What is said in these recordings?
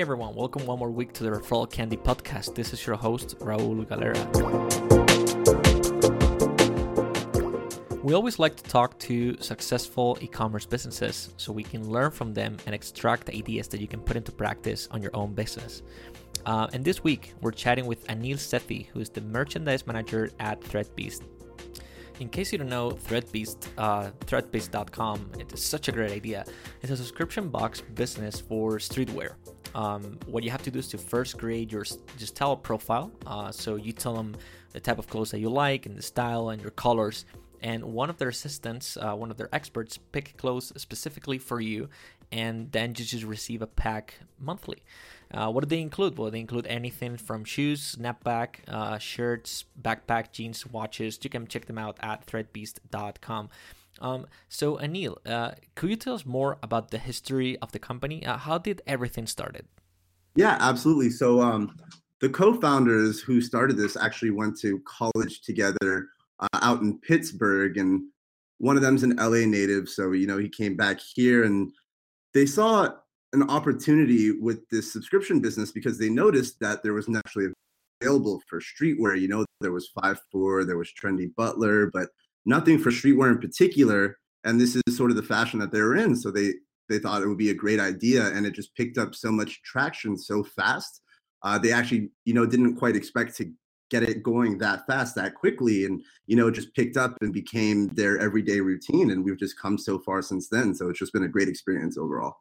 Hey everyone, welcome one more week to the Referral Candy podcast. This is your host, Raul Galera. We always like to talk to successful e commerce businesses so we can learn from them and extract ideas that you can put into practice on your own business. Uh, and this week, we're chatting with Aneel Sethi, who is the merchandise manager at ThreadBeast. In case you don't know, ThreadBeast, uh, ThreadBeast.com, it is such a great idea. It's a subscription box business for streetwear. Um, what you have to do is to first create your just tell a profile. Uh, so you tell them the type of clothes that you like and the style and your colors. And one of their assistants, uh, one of their experts, pick clothes specifically for you, and then you just receive a pack monthly. Uh, what do they include? Well, they include anything from shoes, snapback, uh, shirts, backpack, jeans, watches. You can check them out at threadbeast.com. Um, so, Aneel, uh, could you tell us more about the history of the company? Uh, how did everything started? Yeah, absolutely. So, um, the co-founders who started this actually went to college together uh, out in Pittsburgh, and one of them's an LA native. So, you know, he came back here, and they saw an opportunity with this subscription business because they noticed that there was naturally available for streetwear. You know, there was Five Four, there was Trendy Butler, but nothing for streetwear in particular. And this is sort of the fashion that they were in. So they they thought it would be a great idea, and it just picked up so much traction so fast. Uh, they actually, you know, didn't quite expect to get it going that fast, that quickly, and you know, just picked up and became their everyday routine. And we've just come so far since then. So it's just been a great experience overall.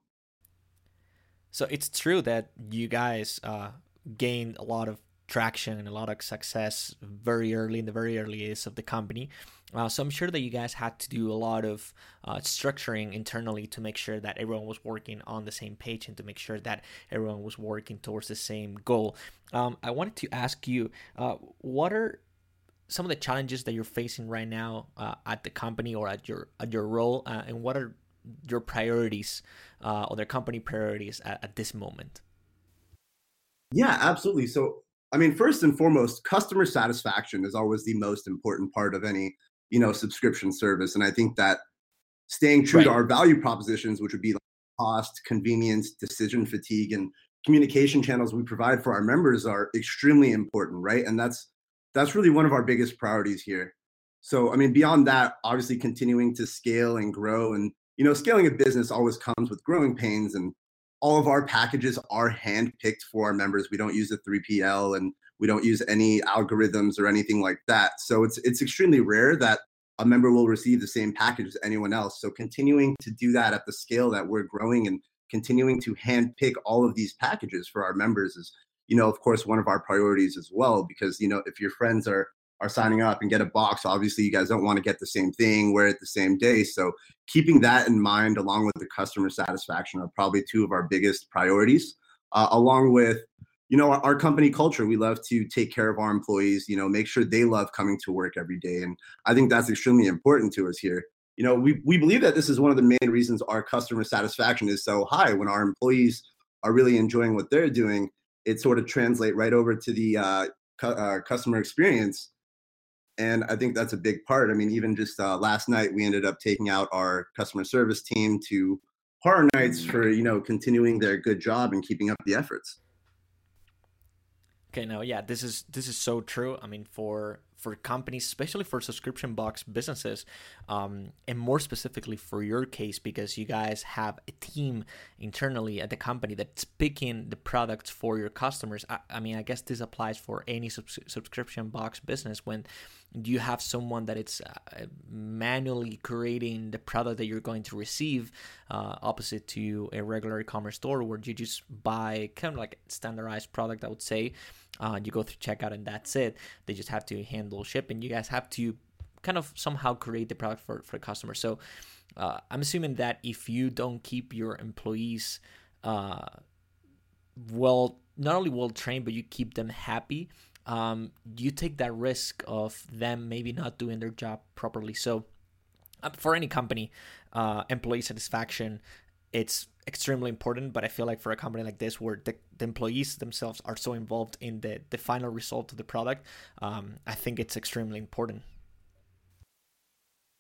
So it's true that you guys uh, gained a lot of traction and a lot of success very early in the very early days of the company. Uh, so I'm sure that you guys had to do a lot of uh, structuring internally to make sure that everyone was working on the same page and to make sure that everyone was working towards the same goal. Um, I wanted to ask you, uh, what are some of the challenges that you're facing right now uh, at the company or at your at your role, uh, and what are your priorities uh, or their company priorities at, at this moment? Yeah, absolutely. So, I mean, first and foremost, customer satisfaction is always the most important part of any, you know, subscription service. And I think that staying true right. to our value propositions, which would be like cost, convenience, decision fatigue, and communication channels we provide for our members are extremely important, right? And that's that's really one of our biggest priorities here. So, I mean, beyond that, obviously continuing to scale and grow and you know, scaling a business always comes with growing pains, and all of our packages are handpicked for our members. We don't use a 3PL and we don't use any algorithms or anything like that. So it's it's extremely rare that a member will receive the same package as anyone else. So continuing to do that at the scale that we're growing and continuing to handpick all of these packages for our members is, you know, of course, one of our priorities as well. Because you know, if your friends are are signing up and get a box, obviously you guys don't want to get the same thing, wear it the same day. So keeping that in mind, along with the customer satisfaction, are probably two of our biggest priorities. Uh, along with, you know, our, our, company culture, we love to take care of our employees. You know, make sure they love coming to work every day, and I think that's extremely important to us here. You know, we we believe that this is one of the main reasons our customer satisfaction is so high. When our employees are really enjoying what they're doing, it sort of translate right over to the uh, cu- uh, customer experience and I think that's a big part. I mean, even just uh, last night, we ended up taking out our customer service team to horror nights for you know continuing their good job and keeping up the efforts. Okay, now yeah, this is this is so true. I mean, for for companies, especially for subscription box businesses, um, and more specifically for your case, because you guys have a team internally at the company that's picking the products for your customers. I, I mean, I guess this applies for any subs- subscription box business when you have someone that it's uh, manually creating the product that you're going to receive, uh, opposite to a regular e-commerce store where you just buy kind of like standardized product. I would say, uh, you go through checkout and that's it. They just have to handle shipping, you guys have to kind of somehow create the product for, for the customer. So uh, I'm assuming that if you don't keep your employees uh, well, not only well trained, but you keep them happy, um, you take that risk of them maybe not doing their job properly. So uh, for any company, uh, employee satisfaction, it's extremely important. But I feel like for a company like this, where the, the employees themselves are so involved in the, the final result of the product, um, I think it's extremely important.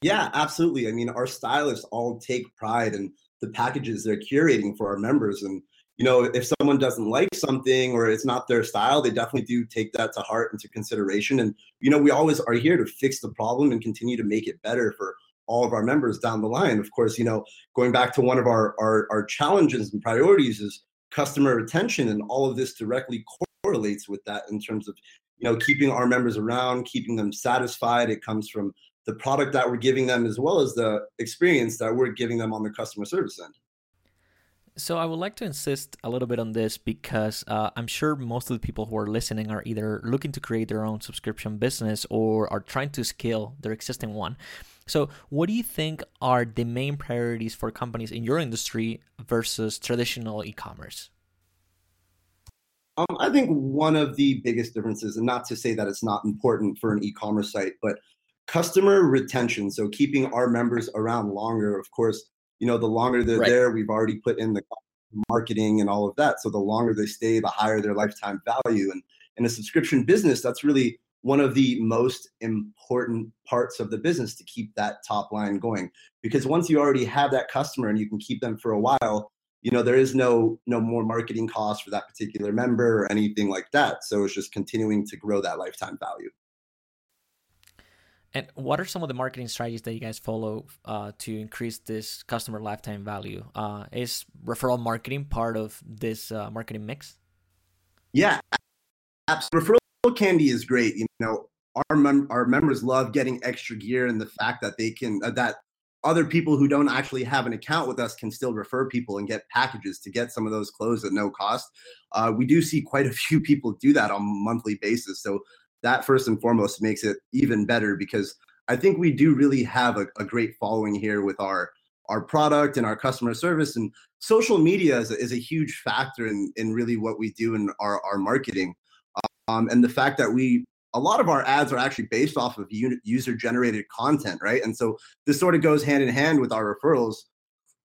Yeah, absolutely. I mean, our stylists all take pride in the packages they're curating for our members. And, you know, if someone doesn't like something or it's not their style, they definitely do take that to heart and to consideration. And, you know, we always are here to fix the problem and continue to make it better for all of our members down the line. Of course, you know, going back to one of our, our, our challenges and priorities is customer retention. And all of this directly correlates with that in terms of, you know, keeping our members around, keeping them satisfied. It comes from the product that we're giving them as well as the experience that we're giving them on the customer service end. So I would like to insist a little bit on this because uh, I'm sure most of the people who are listening are either looking to create their own subscription business or are trying to scale their existing one. So, what do you think are the main priorities for companies in your industry versus traditional e-commerce? Um, I think one of the biggest differences, and not to say that it's not important for an e-commerce site, but customer retention. So keeping our members around longer. Of course, you know, the longer they're right. there, we've already put in the marketing and all of that. So the longer they stay, the higher their lifetime value. And in a subscription business, that's really one of the most important parts of the business to keep that top line going. Because once you already have that customer and you can keep them for a while, you know there is no no more marketing cost for that particular member or anything like that. So it's just continuing to grow that lifetime value. And what are some of the marketing strategies that you guys follow uh, to increase this customer lifetime value? Uh, is referral marketing part of this uh, marketing mix? Yeah, absolutely. Referral candy is great. You know, our mem- our members love getting extra gear and the fact that they can uh, that other people who don't actually have an account with us can still refer people and get packages to get some of those clothes at no cost. Uh, we do see quite a few people do that on a monthly basis. So that first and foremost makes it even better because I think we do really have a, a great following here with our our product and our customer service and social media is a, is a huge factor in in really what we do in our our marketing um, and the fact that we a lot of our ads are actually based off of user generated content right and so this sort of goes hand in hand with our referrals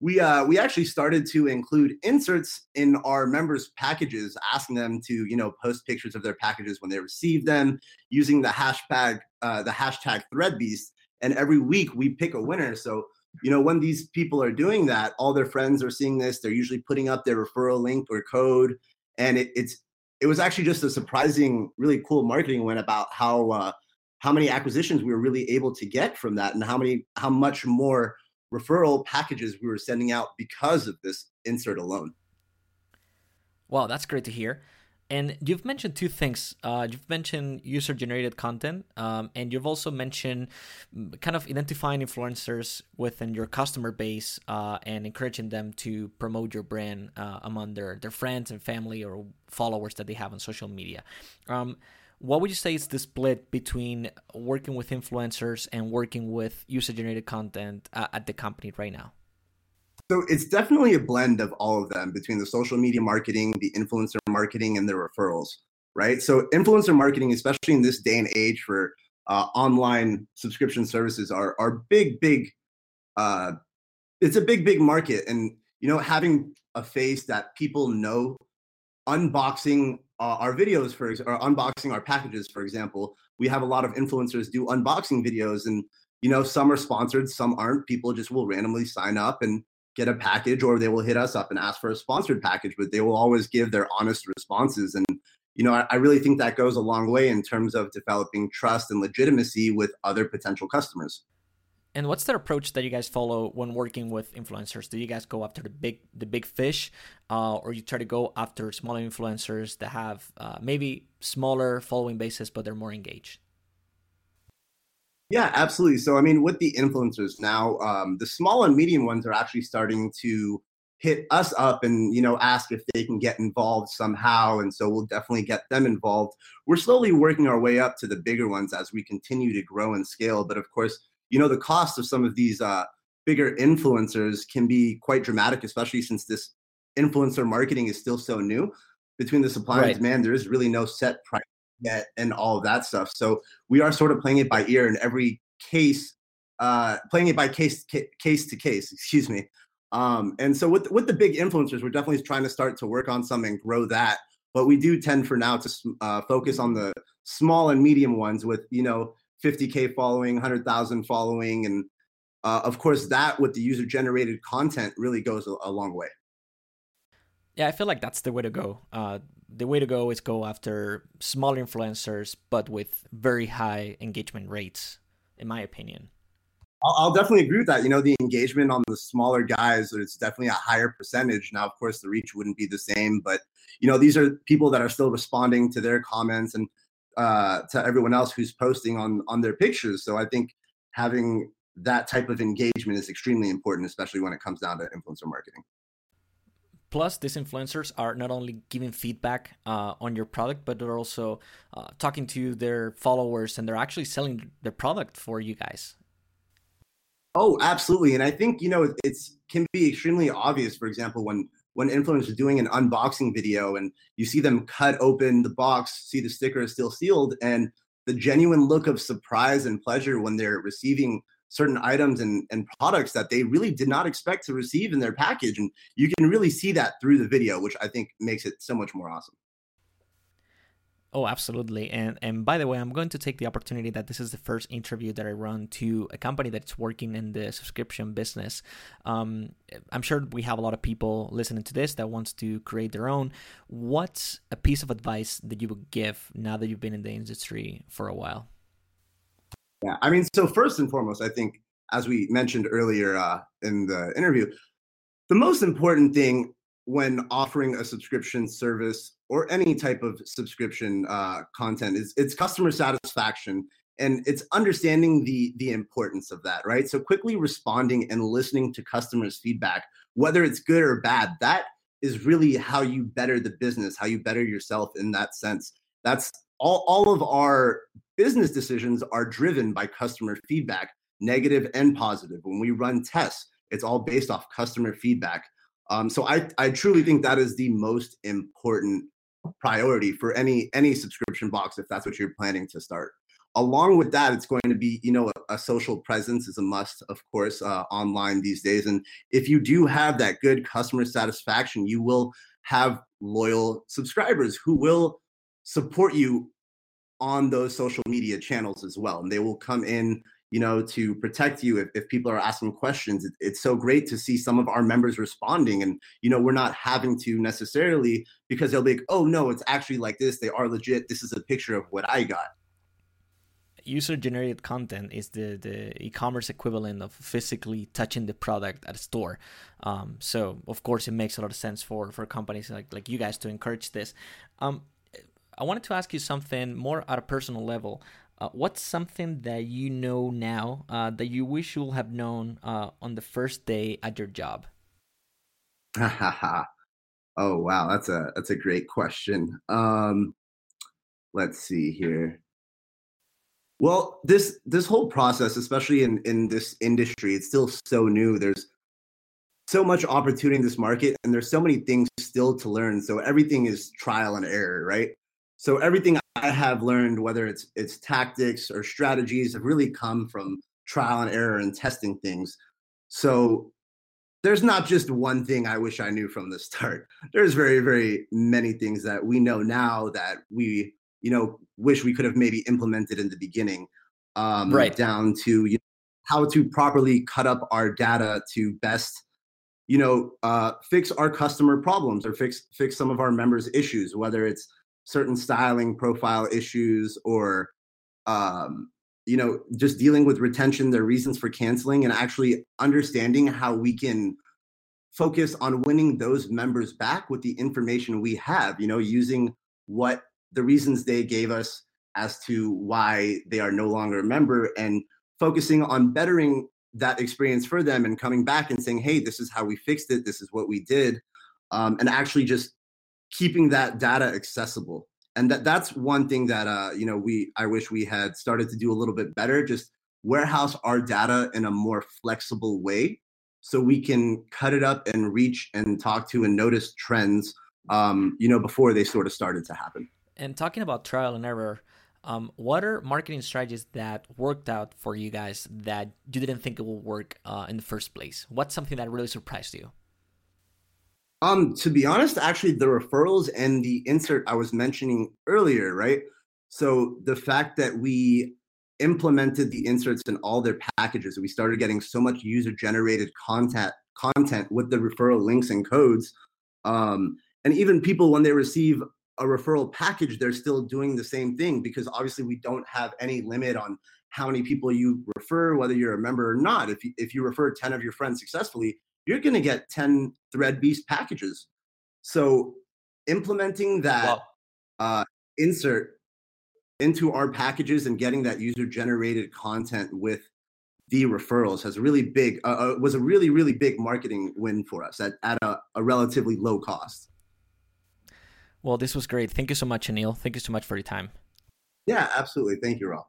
we uh, we actually started to include inserts in our members' packages, asking them to you know post pictures of their packages when they receive them, using the hashtag uh, the hashtag ThreadBeast. And every week we pick a winner. So you know when these people are doing that, all their friends are seeing this. They're usually putting up their referral link or code, and it, it's it was actually just a surprising, really cool marketing win about how uh, how many acquisitions we were really able to get from that, and how many how much more referral packages we were sending out because of this insert alone. Wow, that's great to hear. And you've mentioned two things. Uh, you've mentioned user generated content, um, and you've also mentioned kind of identifying influencers within your customer base uh, and encouraging them to promote your brand uh, among their, their friends and family or followers that they have on social media. Um, what would you say is the split between working with influencers and working with user generated content uh, at the company right now? So it's definitely a blend of all of them between the social media marketing, the influencer marketing, and the referrals, right? So influencer marketing, especially in this day and age for uh, online subscription services, are are big, big. Uh, it's a big, big market, and you know having a face that people know, unboxing uh, our videos for or unboxing our packages for example we have a lot of influencers do unboxing videos and you know some are sponsored some aren't people just will randomly sign up and get a package or they will hit us up and ask for a sponsored package but they will always give their honest responses and you know I, I really think that goes a long way in terms of developing trust and legitimacy with other potential customers and what's the approach that you guys follow when working with influencers? Do you guys go after the big the big fish, uh, or you try to go after smaller influencers that have uh, maybe smaller following bases but they're more engaged? Yeah, absolutely. So I mean, with the influencers now, um, the small and medium ones are actually starting to hit us up and you know ask if they can get involved somehow and so we'll definitely get them involved we're slowly working our way up to the bigger ones as we continue to grow and scale but of course you know the cost of some of these uh, bigger influencers can be quite dramatic, especially since this influencer marketing is still so new. Between the supply right. and demand, there is really no set price yet, and all of that stuff. So we are sort of playing it by ear in every case, uh, playing it by case case to case. Excuse me. Um, and so with with the big influencers, we're definitely trying to start to work on some and grow that. But we do tend for now to uh, focus on the small and medium ones with you know 50k following 100000 following and uh, of course that with the user generated content really goes a, a long way Yeah, I feel like that's the way to go. Uh, the way to go is go after smaller influencers, but with very high engagement rates, in my opinion. I'll, I'll, definitely agree with that. You know, the engagement on the smaller guys, it's definitely a higher percentage. Now, of course, the reach wouldn't be the same, but you know, these are people that are still responding to their comments and uh, to everyone else who's posting on on their pictures. So I think having that type of engagement is extremely important, especially when it comes down to influencer marketing. Plus, these influencers are not only giving feedback uh, on your product, but they're also uh, talking to their followers and they're actually selling their product for you guys. Oh, absolutely. And I think, you know, it's can be extremely obvious, for example, when when influencers are doing an unboxing video and you see them cut open the box, see the sticker is still sealed, and the genuine look of surprise and pleasure when they're receiving certain items and, and products that they really did not expect to receive in their package. And you can really see that through the video, which I think makes it so much more awesome. Oh, absolutely. And and by the way, I'm going to take the opportunity that this is the first interview that I run to a company that's working in the subscription business. Um, I'm sure we have a lot of people listening to this that wants to create their own. What's a piece of advice that you would give now that you've been in the industry for a while? Yeah, I mean, so first and foremost, I think as we mentioned earlier uh, in the interview, the most important thing when offering a subscription service or any type of subscription uh, content is it's customer satisfaction and it's understanding the the importance of that right? So quickly responding and listening to customers feedback whether it's good or bad that is really how you better the business how you better yourself in that sense. That's all, all of our business decisions are driven by customer feedback negative and positive. When we run tests it's all based off customer feedback. Um, so I, I truly think that is the most important priority for any any subscription box if that's what you're planning to start. Along with that it's going to be you know a, a social presence is a must of course uh, online these days. And if you do have that good customer satisfaction you will have loyal subscribers who will support you on those social media channels as well and they will come in you know, to protect you if, if people are asking questions. It, it's so great to see some of our members responding. And, you know, we're not having to necessarily because they'll be like, oh, no, it's actually like this. They are legit. This is a picture of what I got. User generated content is the, the e commerce equivalent of physically touching the product at a store. Um, so, of course, it makes a lot of sense for, for companies like, like you guys to encourage this. Um, I wanted to ask you something more at a personal level. Uh, what's something that you know now uh, that you wish you would have known uh, on the first day at your job? oh wow, that's a that's a great question. Um, let's see here. Well, this this whole process, especially in in this industry, it's still so new. There's so much opportunity in this market, and there's so many things still to learn. So everything is trial and error, right? So everything I have learned, whether it's it's tactics or strategies, have really come from trial and error and testing things. So there's not just one thing I wish I knew from the start. There's very, very many things that we know now that we, you know, wish we could have maybe implemented in the beginning. Um, right. Down to you know, how to properly cut up our data to best, you know, uh, fix our customer problems or fix fix some of our members' issues, whether it's certain styling profile issues or um, you know just dealing with retention their reasons for canceling and actually understanding how we can focus on winning those members back with the information we have you know using what the reasons they gave us as to why they are no longer a member and focusing on bettering that experience for them and coming back and saying hey this is how we fixed it. This is what we did um, and actually just keeping that data accessible and that that's one thing that uh you know we i wish we had started to do a little bit better just warehouse our data in a more flexible way so we can cut it up and reach and talk to and notice trends um you know before they sort of started to happen and talking about trial and error um, what are marketing strategies that worked out for you guys that you didn't think it would work uh, in the first place? What's something that really surprised you? Um, to be honest, actually, the referrals and the insert I was mentioning earlier, right? So the fact that we implemented the inserts in all their packages, we started getting so much user-generated content content with the referral links and codes. Um, and even people when they receive a referral package, they're still doing the same thing because obviously we don't have any limit on how many people you refer, whether you're a member or not. If you, if you refer 10 of your friends successfully, you're going to get 10 ThreadBeast packages. So implementing that wow. uh, insert into our packages and getting that user generated content with the referrals has really big uh, uh, was a really really big marketing win for us at, at a, a relatively low cost. Well this was great. Thank you so much Aneel. Thank you so much for your time. Yeah absolutely. Thank you Raul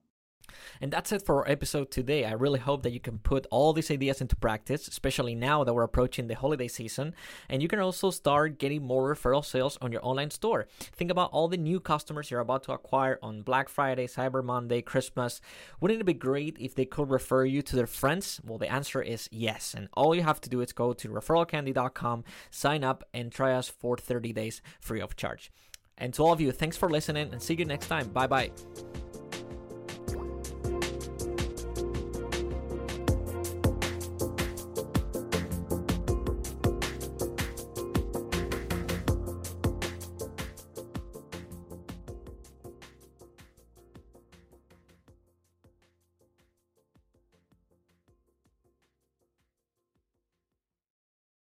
and that's it for our episode today. I really hope that you can put all these ideas into practice, especially now that we're approaching the holiday season. And you can also start getting more referral sales on your online store. Think about all the new customers you're about to acquire on Black Friday, Cyber Monday, Christmas. Wouldn't it be great if they could refer you to their friends? Well, the answer is yes. And all you have to do is go to referralcandy.com, sign up, and try us for 30 days free of charge. And to all of you, thanks for listening and see you next time. Bye bye.